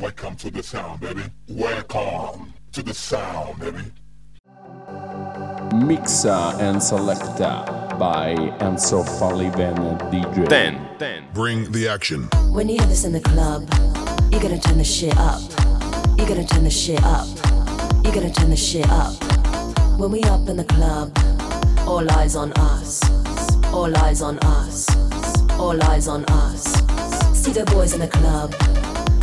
Welcome to the sound, baby. Welcome to the sound, baby. Mixer and selector by Enzo Falivene DJ. Ten, ten. Bring the action. When you hear this in the club, you're gonna turn the shit up. You're gonna turn the shit up. You're gonna turn the shit up. When we up in the club, all eyes on us. All eyes on us. All eyes on us. See the boys in the club,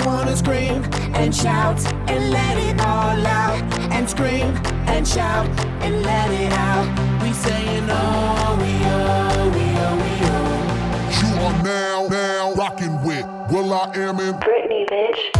I wanna scream and shout and let it all out. And scream and shout and let it out. We saying oh, we oh, we oh, we oh. You are now, now rocking with will.i.am in Britney, bitch.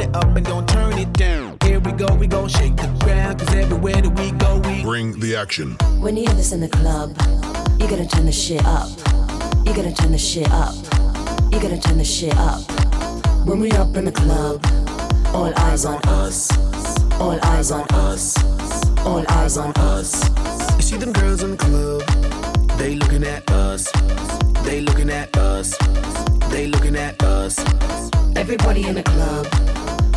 Turn it up and don't turn it down. Here we go, we gon' shake the ground. Cause everywhere that we go, we Bring the action. When you hear this in the club, you gotta turn the shit up. You gotta turn the shit up. You gotta turn the shit up. When we up in the club, all eyes on us. All eyes on us. All eyes on us. You see them girls in the club, they looking at us. They looking at us. They looking at us. Everybody in the club,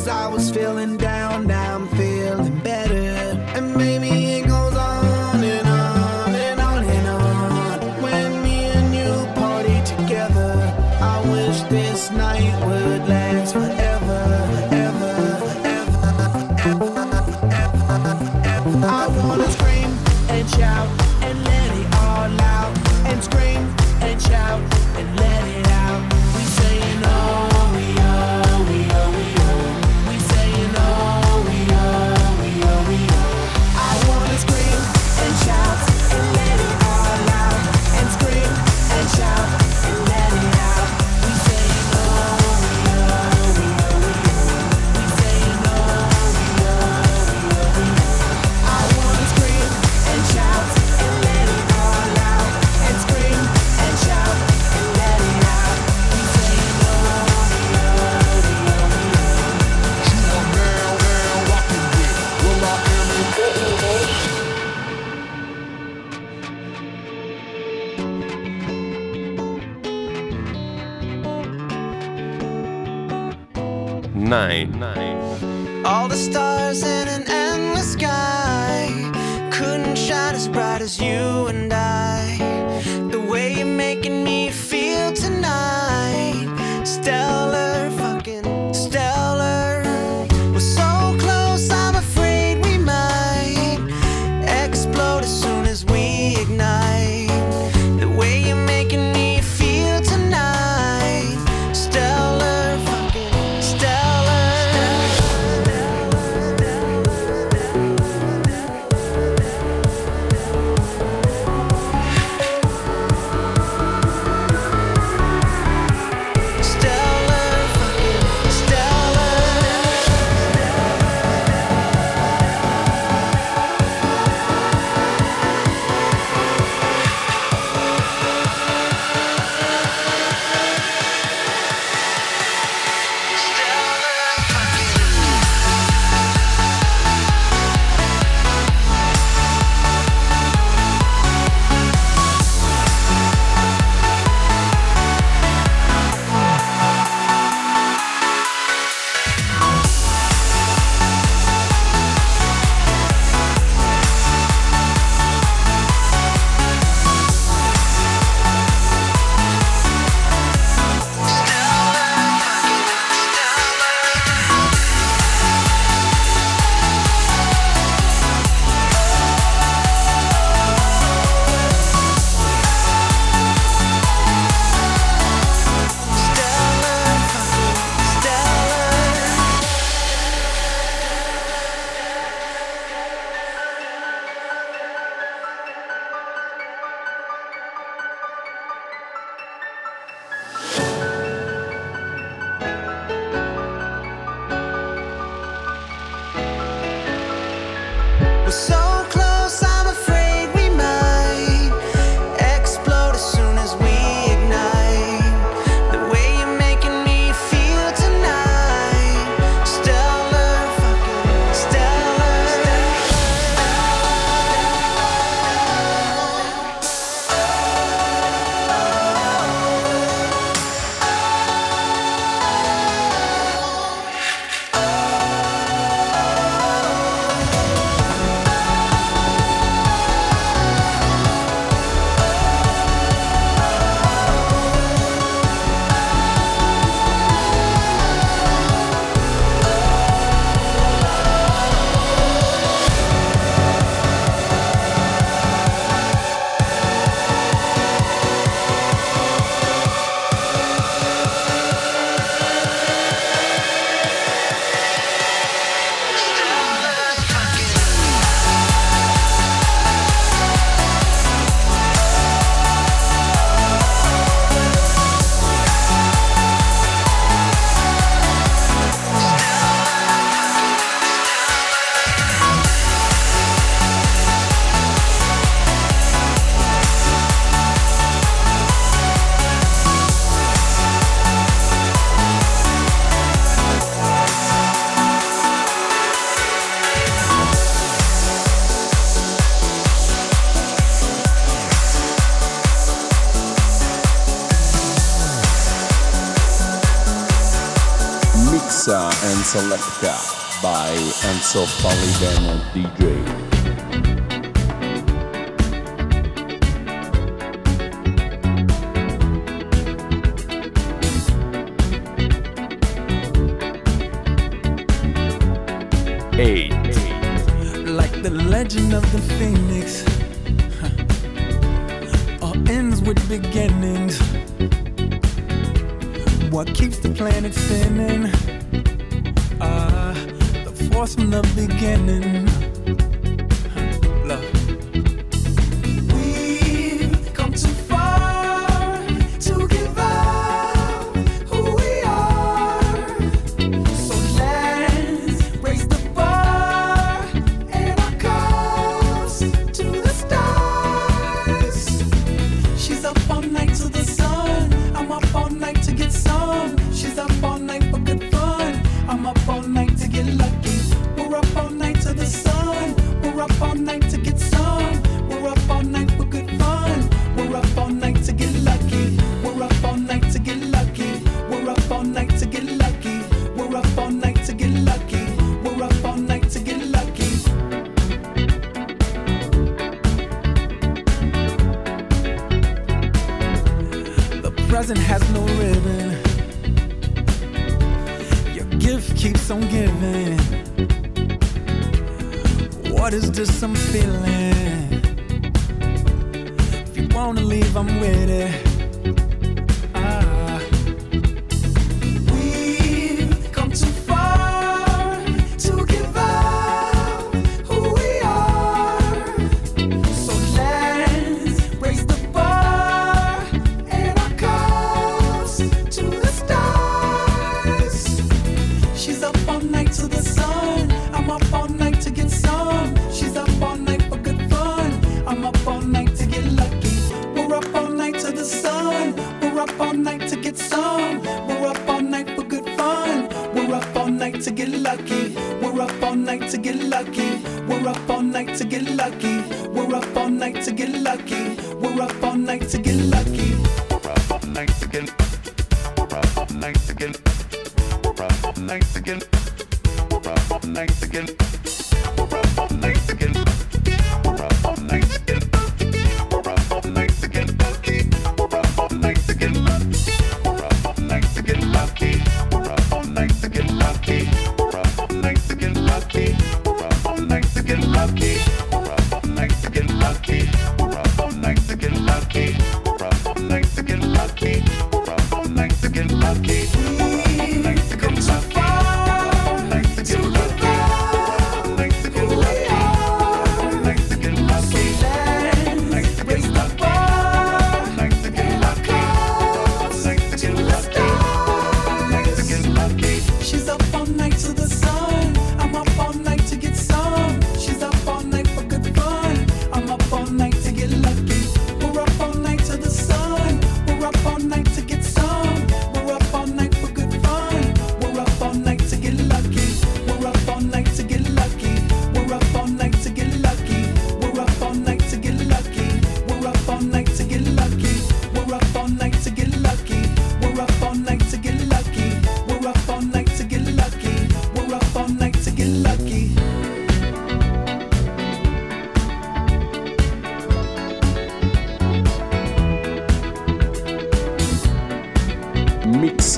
Cause I was feeling down, now Nine, nine. All the stars in an endless sky couldn't shine as bright as you and I. The way you're making me feel tonight, presence of Polyvinyl DJ. Like the legend of the phoenix, all ends with beginnings. What keeps the planet spinning? force from the beginning.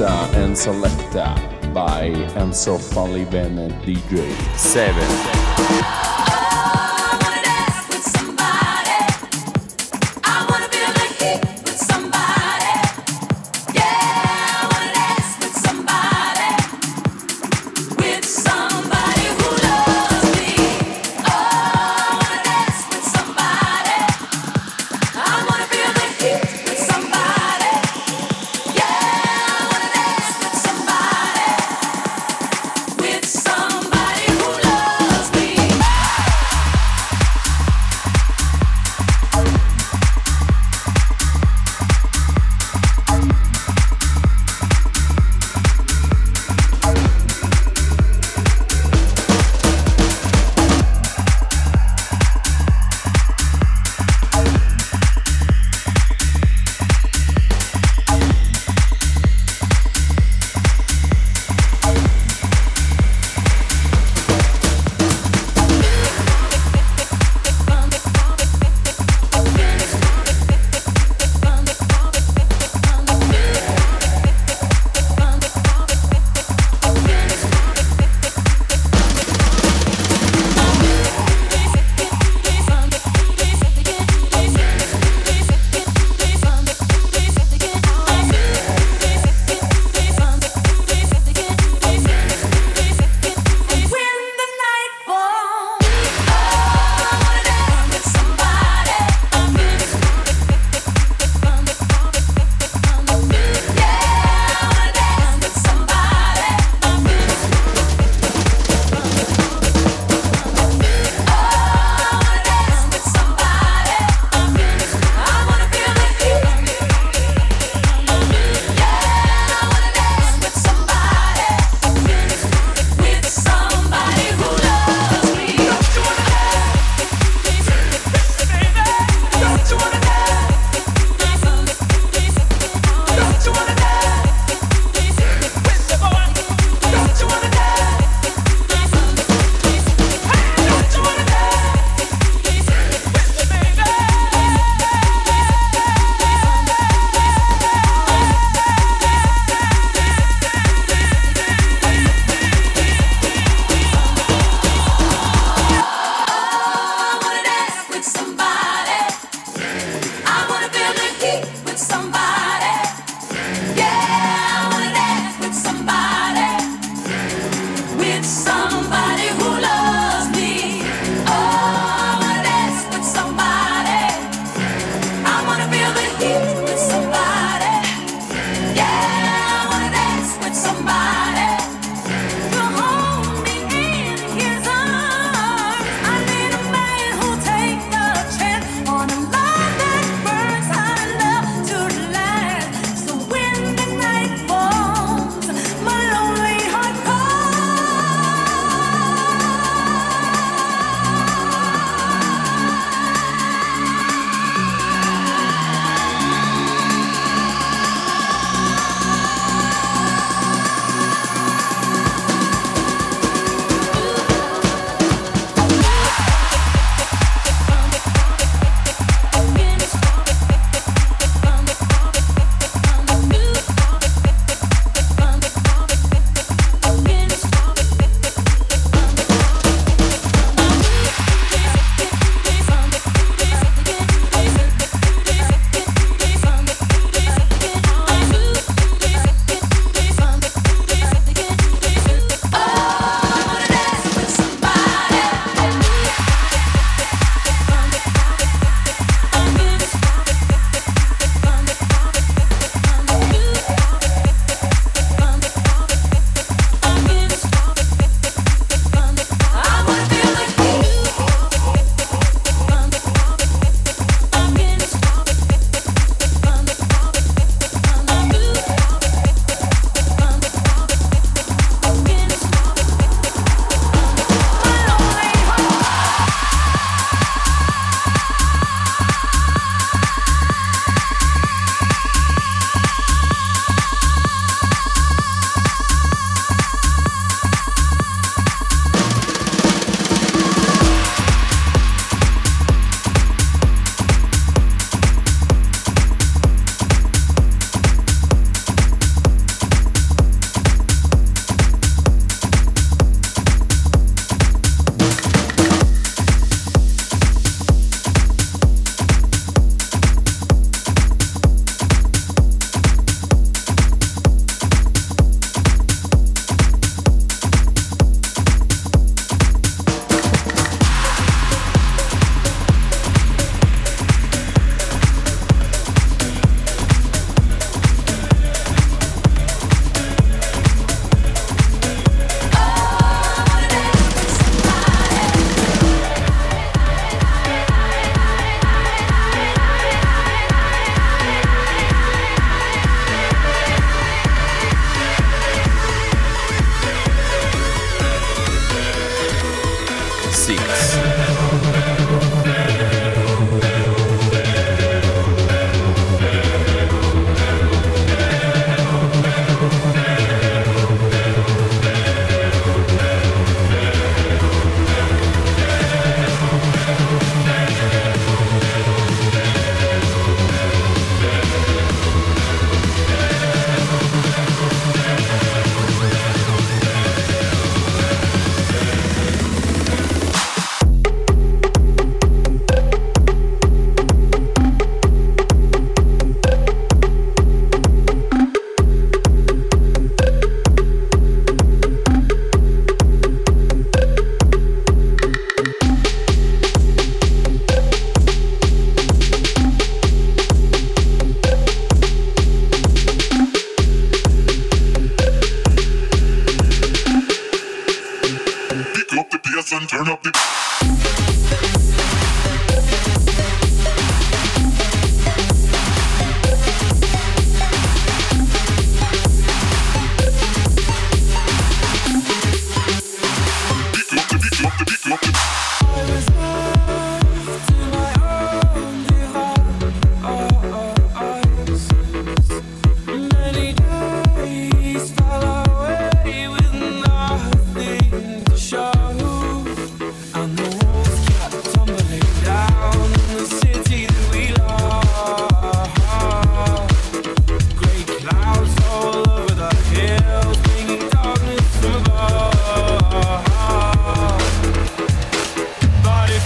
And Selecta by Enzo Falivene DJ 7.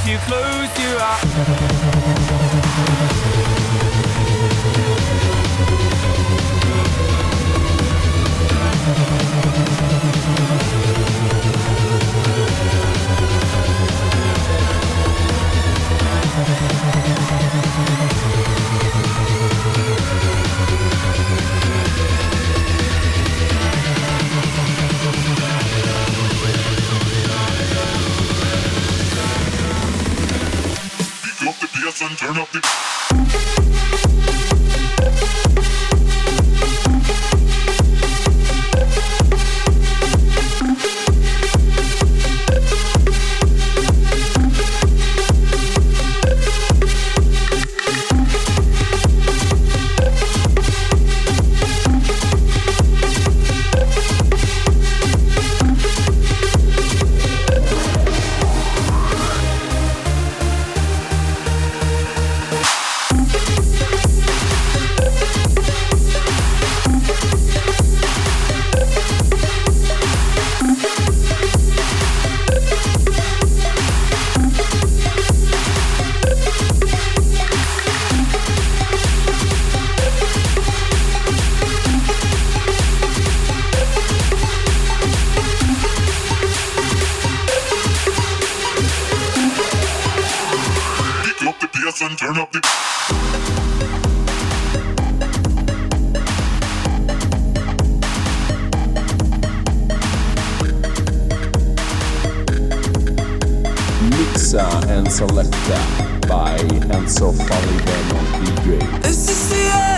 you close your eyes. Turn up the. serious and turn up the. and Selecta by Enzo Falivene on DJ. This is the end.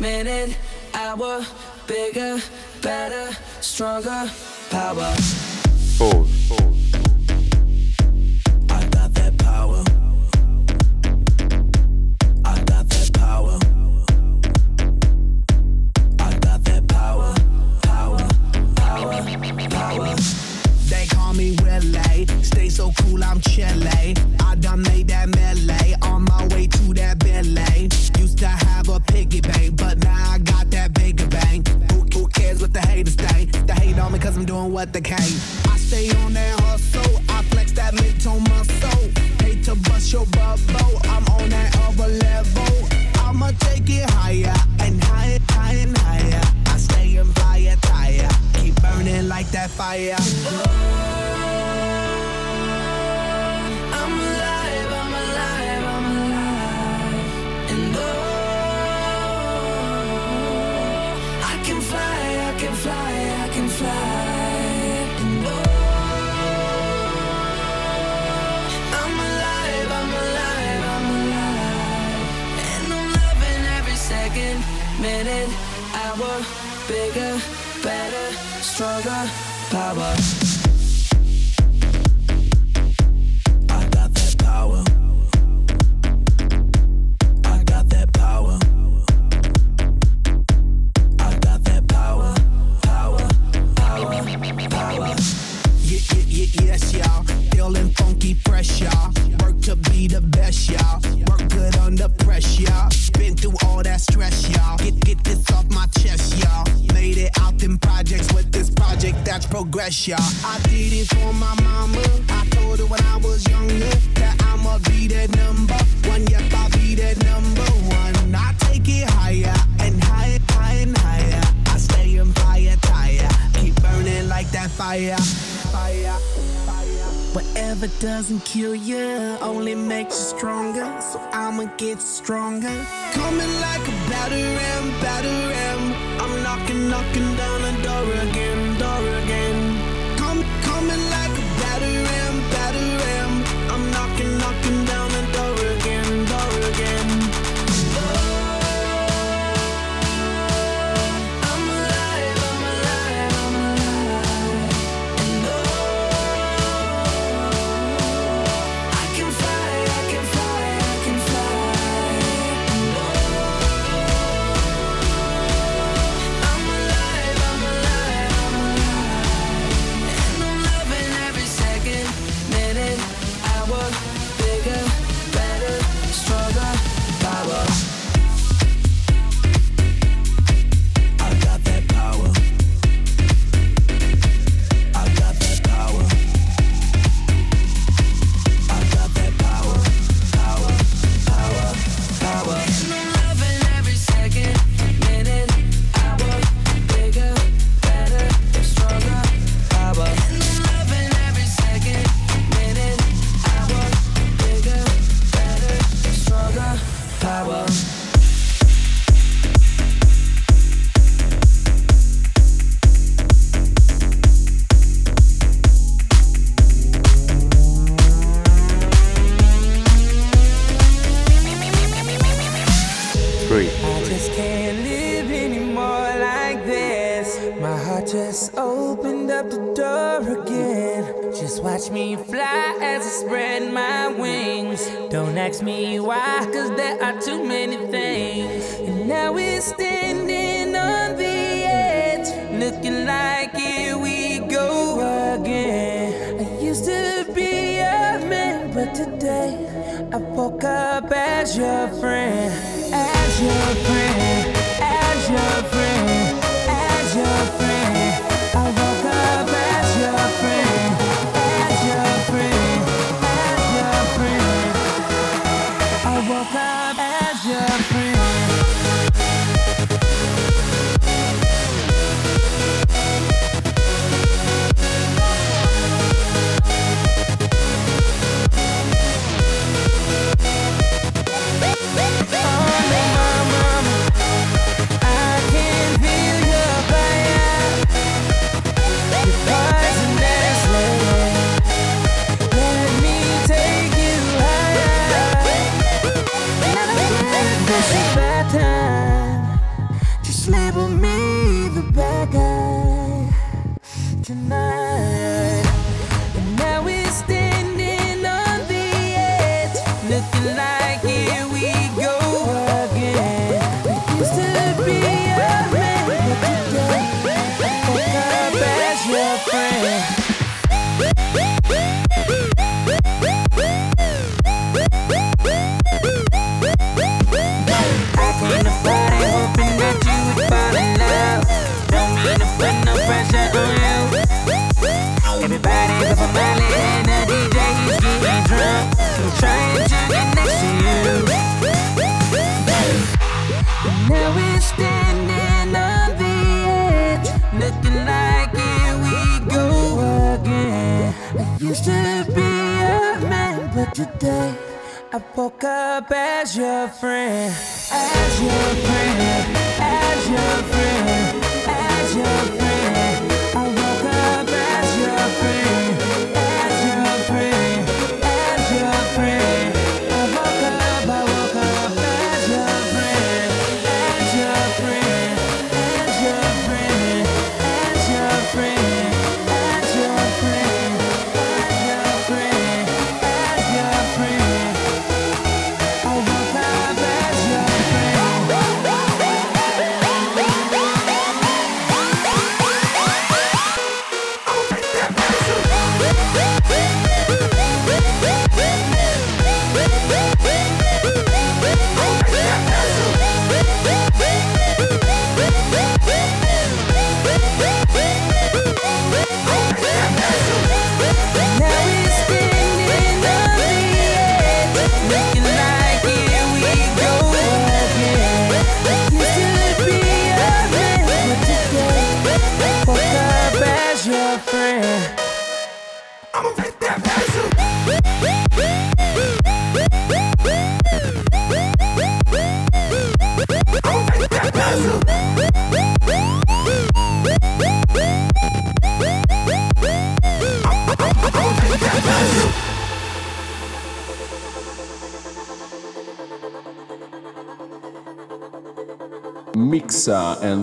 minute, hour, bigger, better, stronger, power. Four. Four. gets stronger. Coming like a battering, battering. I'm knocking, knocking down the door again.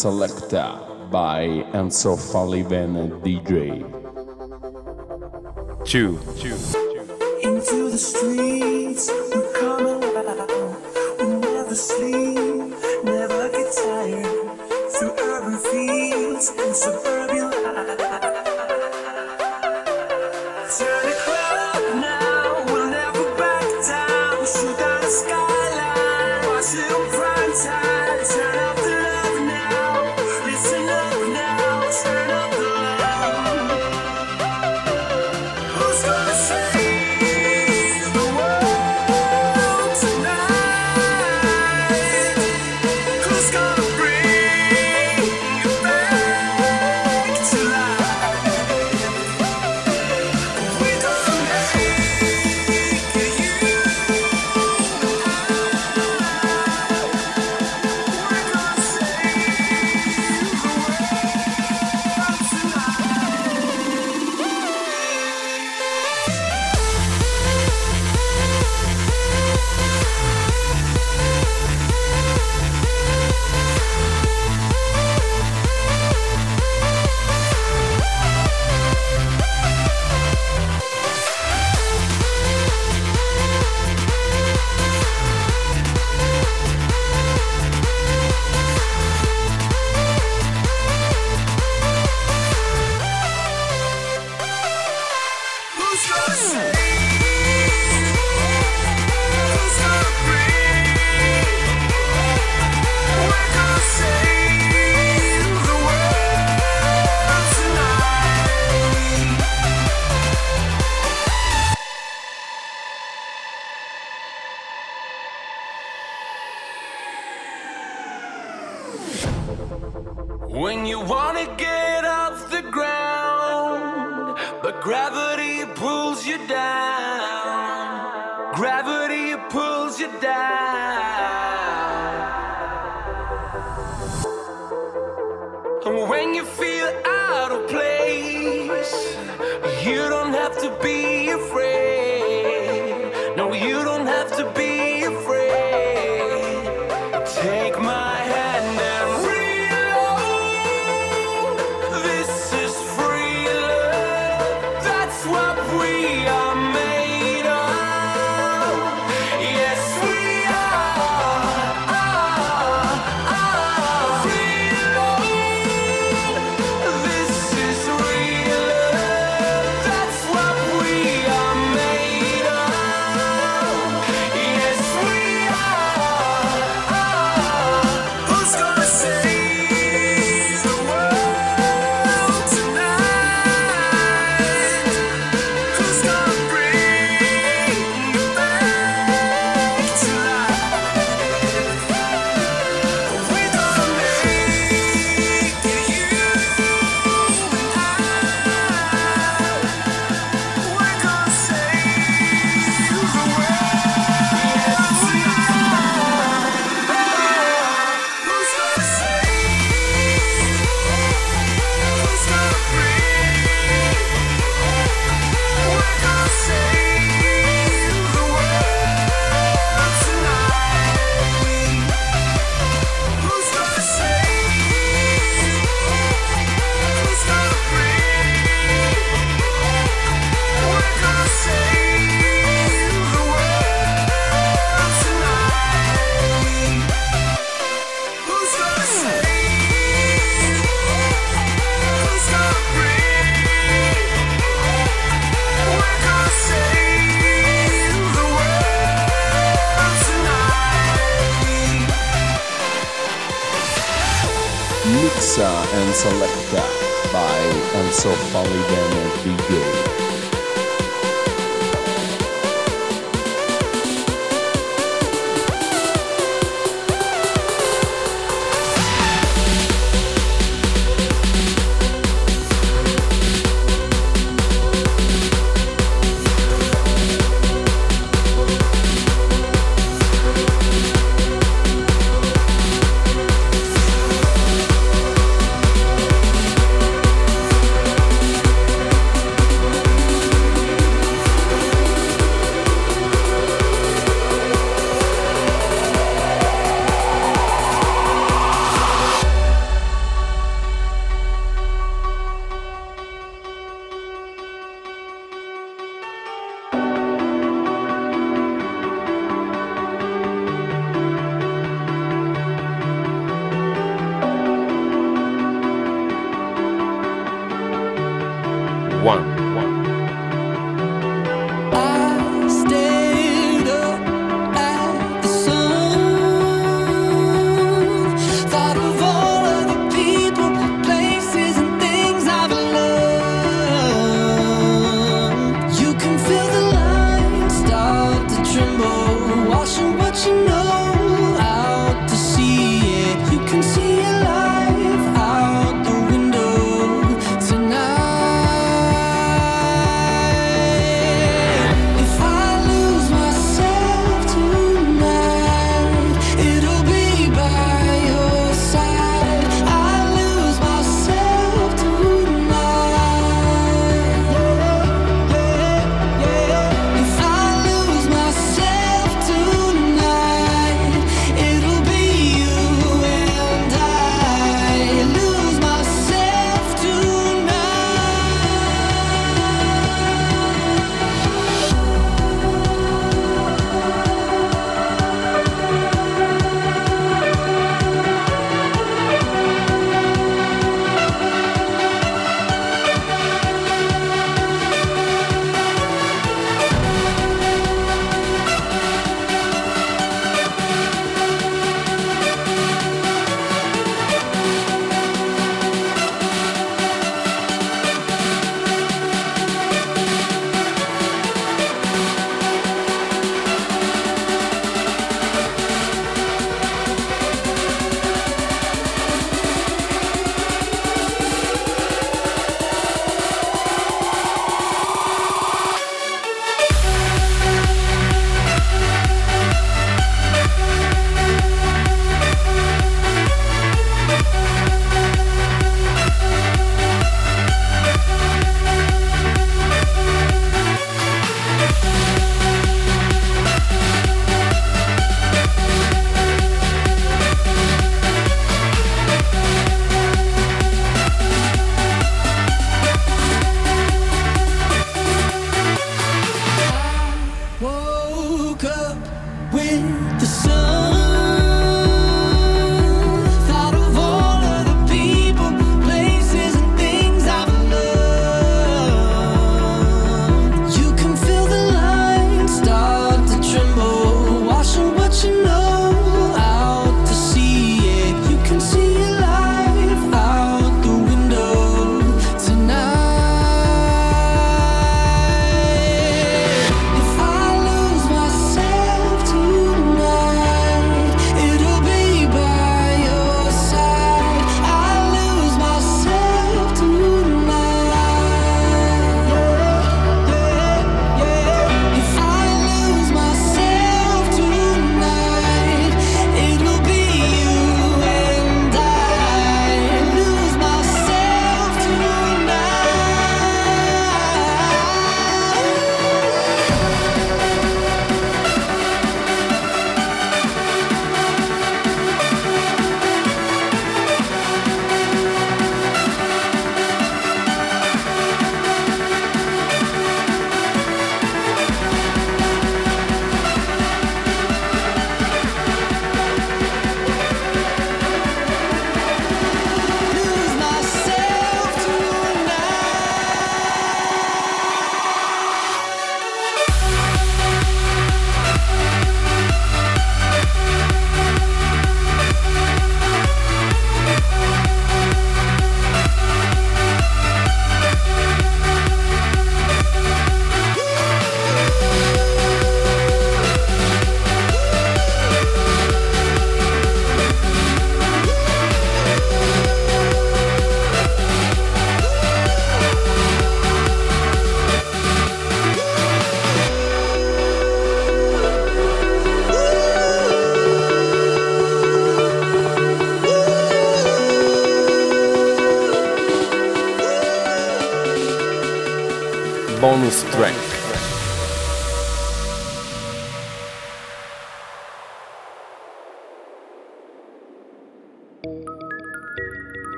Selecta by Enzo Falivene DJ. Two. Two. Into the streets.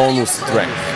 Bonus track.